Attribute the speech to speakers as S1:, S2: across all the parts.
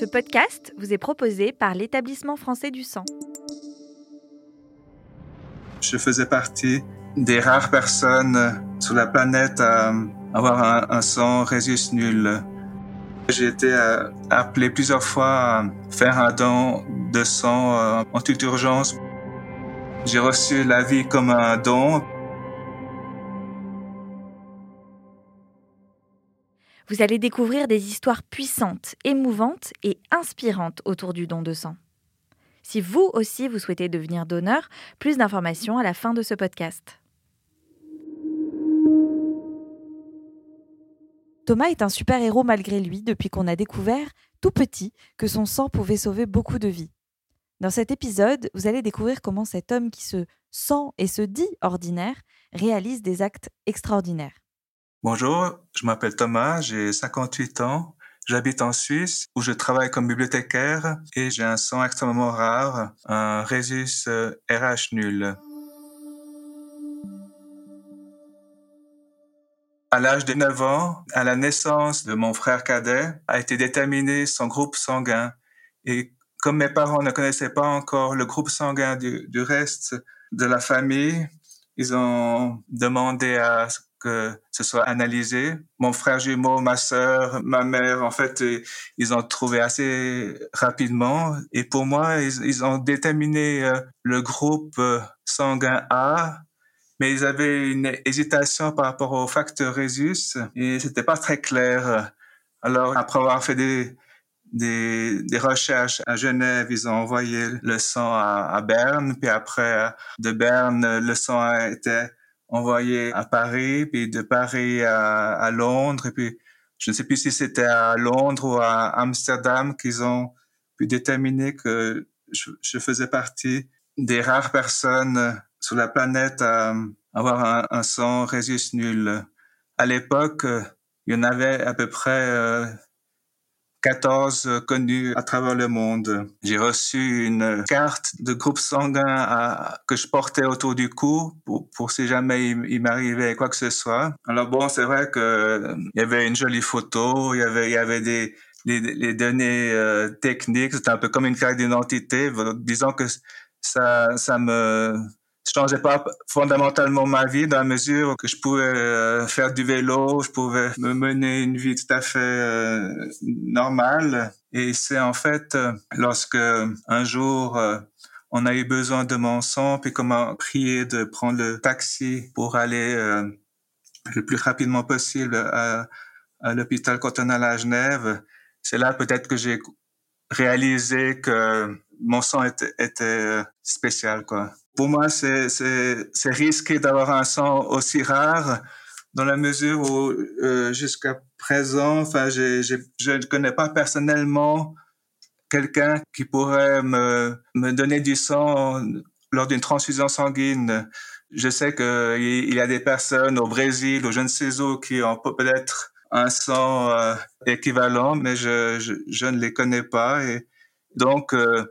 S1: Ce podcast vous est proposé par l'établissement français du sang.
S2: Je faisais partie des rares personnes sur la planète à avoir un, sang résus nul. J'ai été euh, appelé plusieurs fois à faire un don de sang euh, en toute urgence. J'ai reçu la vie comme un don.
S1: Vous allez découvrir des histoires puissantes, émouvantes et inspirantes autour du don de sang. Si vous aussi vous souhaitez devenir donneur, plus d'informations à la fin de ce podcast. Thomas est un super-héros malgré lui depuis qu'on a découvert, tout petit, que son sang pouvait sauver beaucoup de vies. Dans cet épisode, vous allez découvrir comment cet homme qui se sent et se dit ordinaire réalise des actes extraordinaires.
S2: Bonjour, je m'appelle Thomas, j'ai 58 ans, j'habite en Suisse où je travaille comme bibliothécaire et j'ai un sang extrêmement rare, un Rhesus RH euh, nul. À l'âge de 9 ans, à la naissance de mon frère cadet, a été déterminé son groupe sanguin. Et comme mes parents ne connaissaient pas encore le groupe sanguin du, du reste de la famille, ils ont demandé à que ce soit analysé. Mon frère jumeau, ma sœur, ma mère, en fait, ils ont trouvé assez rapidement. Et pour moi, ils, ont déterminé euh, le groupe euh, sanguin A, mais ils avaient une hésitation par rapport au facteur Rhesus et c'était pas très clair. Alors, après avoir fait des, des, des, recherches à Genève. Ils ont envoyé le sang à, à, Berne, puis après de Berne, le sang a été envoyé à Paris, puis de Paris à, à Londres, et puis je ne sais plus si c'était à Londres ou à Amsterdam qu'ils ont pu déterminer que je, faisais partie des rares personnes sur la planète à avoir un, un sang résus nul. À l'époque, il y en avait à peu près euh, 14 connus à travers le monde. J'ai reçu une carte de groupe sanguin que je portais autour du cou pour, pour si jamais il, m'arrivait quoi que ce soit. Alors bon, c'est vrai que il y avait une jolie photo, il y avait, il y avait des, les données euh, techniques, c'était un peu comme une carte d'identité. Disons que ça, ça me changeait pas fondamentalement ma vie dans la mesure que je pouvais euh, faire du vélo, je pouvais me mener une vie tout à fait euh, normale. Et c'est en fait euh, lorsque un jour on a eu besoin de mon sang, puis comment prier de prendre le taxi pour aller le plus rapidement possible à, à l'hôpital cantonal à Genève. C'est là peut-être que j'ai réalisé que mon sang était, était spécial, quoi pour moi, c'est risqué d'avoir un sang aussi rare dans la mesure où euh, jusqu'à présent, enfin, je ne connais pas personnellement quelqu'un qui pourrait me, me donner du sang lors d'une transfusion sanguine. Je sais qu'il y a des personnes au Brésil, au je ne sais qui ont peut-être un sang euh, équivalent, mais je, je, je, ne les connais pas. Et donc, euh,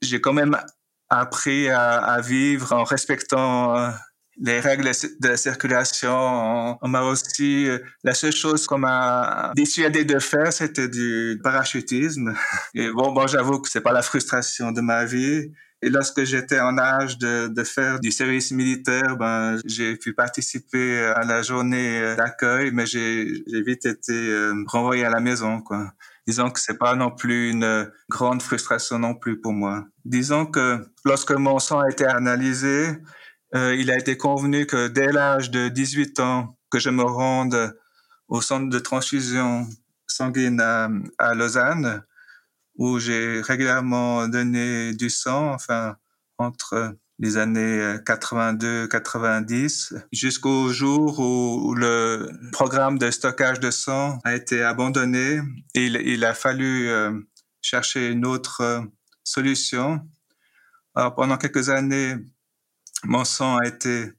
S2: j'ai quand même appris à, à, vivre en respectant euh, les règles de la circulation. On, m'a aussi, euh, la seule chose qu'on m'a dissuadé de faire, c'était du parachutisme. Et bon, bon, j'avoue que c'est pas la frustration de ma vie. Et lorsque j'étais en âge de, de, faire du service militaire, ben, j'ai pu participer à la journée d'accueil, mais j'ai vite été euh, renvoyé à la maison, quoi disons que c'est pas non plus une grande frustration non plus pour moi. Disons que lorsque mon sang a été analysé, euh, il a été convenu que dès l'âge de 18 ans, que je me rende au centre de transfusion sanguine à, Lausanne, où j'ai régulièrement donné du sang, enfin, entre les années 82-90 euh, jusqu'au jour où, le programme de stockage de sang a été abandonné. Et il, a fallu euh, chercher une autre euh, solution. Alors pendant quelques années, mon sang a été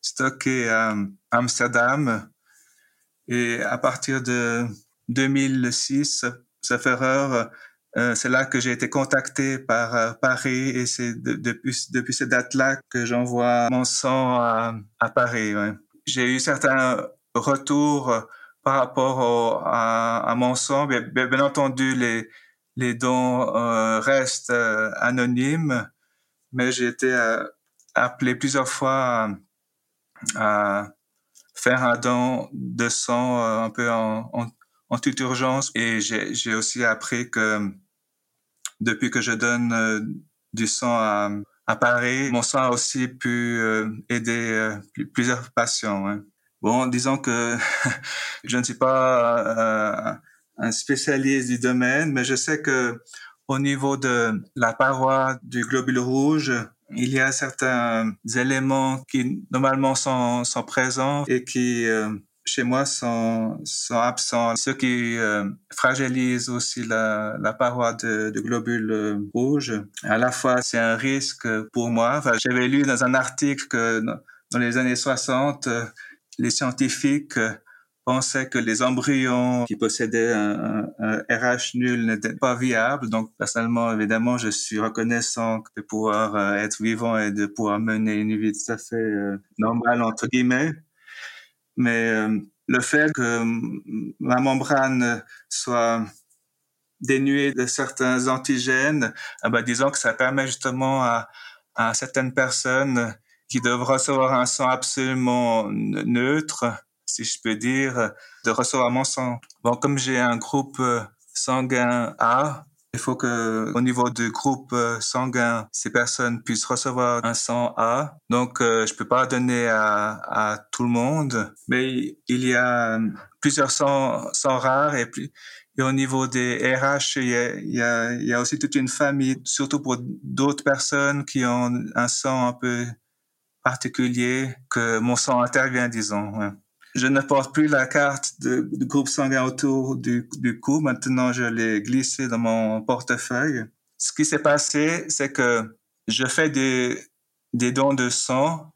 S2: stocké à Amsterdam. Et à partir de 2006, sauf erreur, euh, c'est là que j'ai été contacté par euh, Paris et c'est depuis, depuis cette date-là que j'envoie mon sang à, à Paris. Ouais. J'ai eu certains retours par rapport à, mon sang. Bien, entendu, les, les dons euh, restent euh, anonymes, mais j'ai été appelé plusieurs fois à, faire un don de sang un peu en, en, toute urgence. Et j'ai aussi appris que depuis que je donne du sang à, à Paris, mon sang a aussi pu aider plusieurs patients. Hein. Bon, disons que je ne suis pas un spécialiste du domaine, mais je sais que au niveau de la paroi du globule rouge, il y a certains éléments qui normalement sont, sont présents et qui euh, chez moi sont, sont absents, ce qui euh, fragilise aussi la, la paroi de, de globule rouge. À la fois, c'est un risque pour moi. Enfin, J'avais lu dans un article que dans les années 60, les scientifiques pensait que les embryons qui possédaient un, RH nul n'étaient pas viables. Donc, personnellement, évidemment, je suis reconnaissant de pouvoir euh, être vivant et de pouvoir mener une vie tout à fait euh, normale, entre guillemets. Mais euh, le fait que ma membrane soit dénuée de certains antigènes, ah ben, disons que ça permet justement à, à certaines personnes qui doivent recevoir un sang absolument neutre, si je peux dire, de recevoir mon sang. Bon, comme j'ai un groupe euh, sanguin A, il faut que, au niveau du groupe euh, sanguin, ces personnes puissent recevoir un sang A. Donc, euh, je peux pas donner à, à, tout le monde, mais il y a plusieurs sangs, sangs rares et puis et au niveau des RH, il y, a, il, y a, il y a aussi toute une famille, surtout pour d'autres personnes qui ont un sang un peu particulier, que mon sang intervient, disons. Je ne porte plus la carte de, du groupe sanguin autour du, du cou. Maintenant, je l'ai glissé dans mon portefeuille. Ce qui s'est passé, c'est que je fais des, dons de sang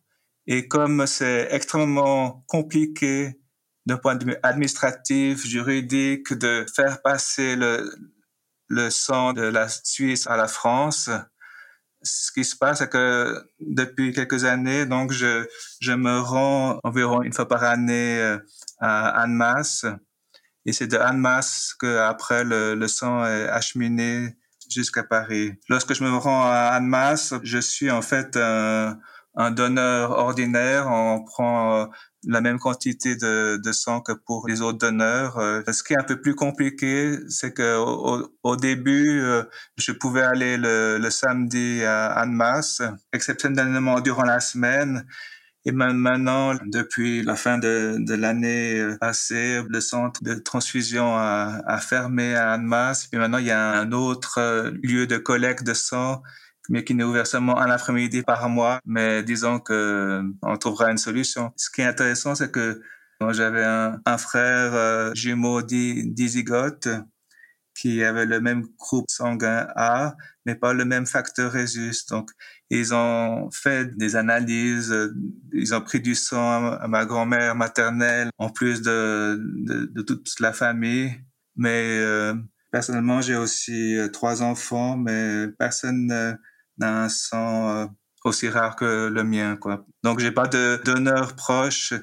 S2: et comme c'est extrêmement compliqué d'un point de vue administratif, juridique, de faire passer le sang de la Suisse à la France, ce qui se passe, c'est que depuis quelques années, donc je, je me rends environ une fois par année euh, à Annemasse. Et c'est de Annemasse que après le, le sang est acheminé jusqu'à Paris. Lorsque je me rends à Annemasse, je suis en fait un, un donneur ordinaire. On prend la même quantité de, de, sang que pour les autres donneurs. Euh, ce qui est un peu plus compliqué, c'est que au, au, début, euh, je pouvais aller le, le samedi à Annemasse, exceptionnellement durant la semaine. Et maintenant, depuis la fin de, de l'année euh, passée, le centre de transfusion a, a fermé à Annemasse. Et maintenant, il y a un autre lieu de collecte de sang mais qui n'est ouvert seulement un après-midi par mois. Mais disons que on trouvera une solution. Ce qui est intéressant, c'est que j'avais un, frère euh, jumeau dizygote qui avait le même groupe sanguin A, mais pas le même facteur Rhesus. Donc, ils ont fait des analyses, ils ont pris du sang à ma grand-mère maternelle, en plus de, de, toute la famille. Mais euh, personnellement, j'ai aussi euh, trois enfants, mais personne d'un sang euh, aussi rare que le mien, quoi. Donc, j'ai pas de donneur proche,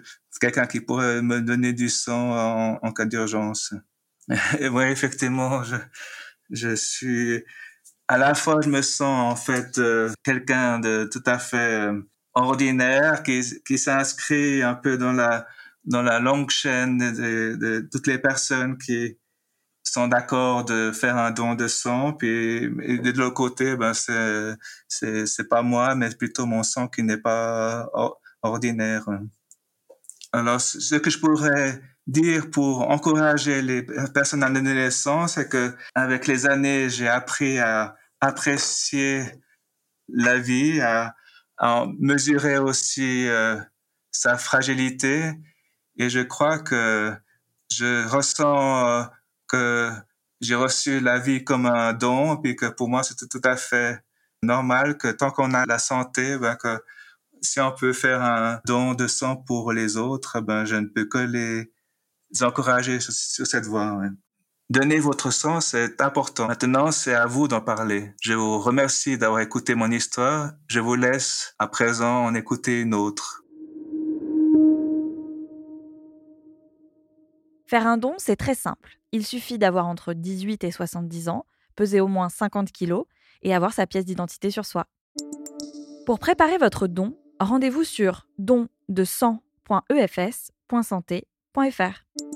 S2: quelqu'un qui pourrait me donner du sang en, en cas d'urgence. Et oui, effectivement, je, je suis, à la fois, je me sens en fait euh, quelqu'un de tout à fait euh, ordinaire qui, qui s'inscrit un peu dans la, dans la longue chaîne de, de toutes les personnes qui, sont d'accord de faire un don de sang, puis de l'autre côté, ben c'est c'est c'est pas moi, mais plutôt mon sang qui n'est pas ordinaire. Alors, ce que je pourrais dire pour encourager les personnes à donner le sang, c'est que avec les années, j'ai appris à apprécier la vie, à, à mesurer aussi euh, sa fragilité, et je crois que je ressens euh, que j'ai reçu la vie comme un don, puis que pour moi, c'était tout à fait normal que tant qu'on a la santé, ben que si on peut faire un don de sang pour les autres, ben je ne peux que les encourager sur, cette voie. Donner votre sang, c'est important. Maintenant, c'est à vous d'en parler. Je vous remercie d'avoir écouté mon histoire. Je vous laisse à présent en écouter une autre.
S1: Faire un don, c'est très simple. Il suffit d'avoir entre 18 et 70 ans, peser au moins 50 kilos et avoir sa pièce d'identité sur soi. Pour préparer votre don, rendez-vous sur dondesang.efs.santé.fr.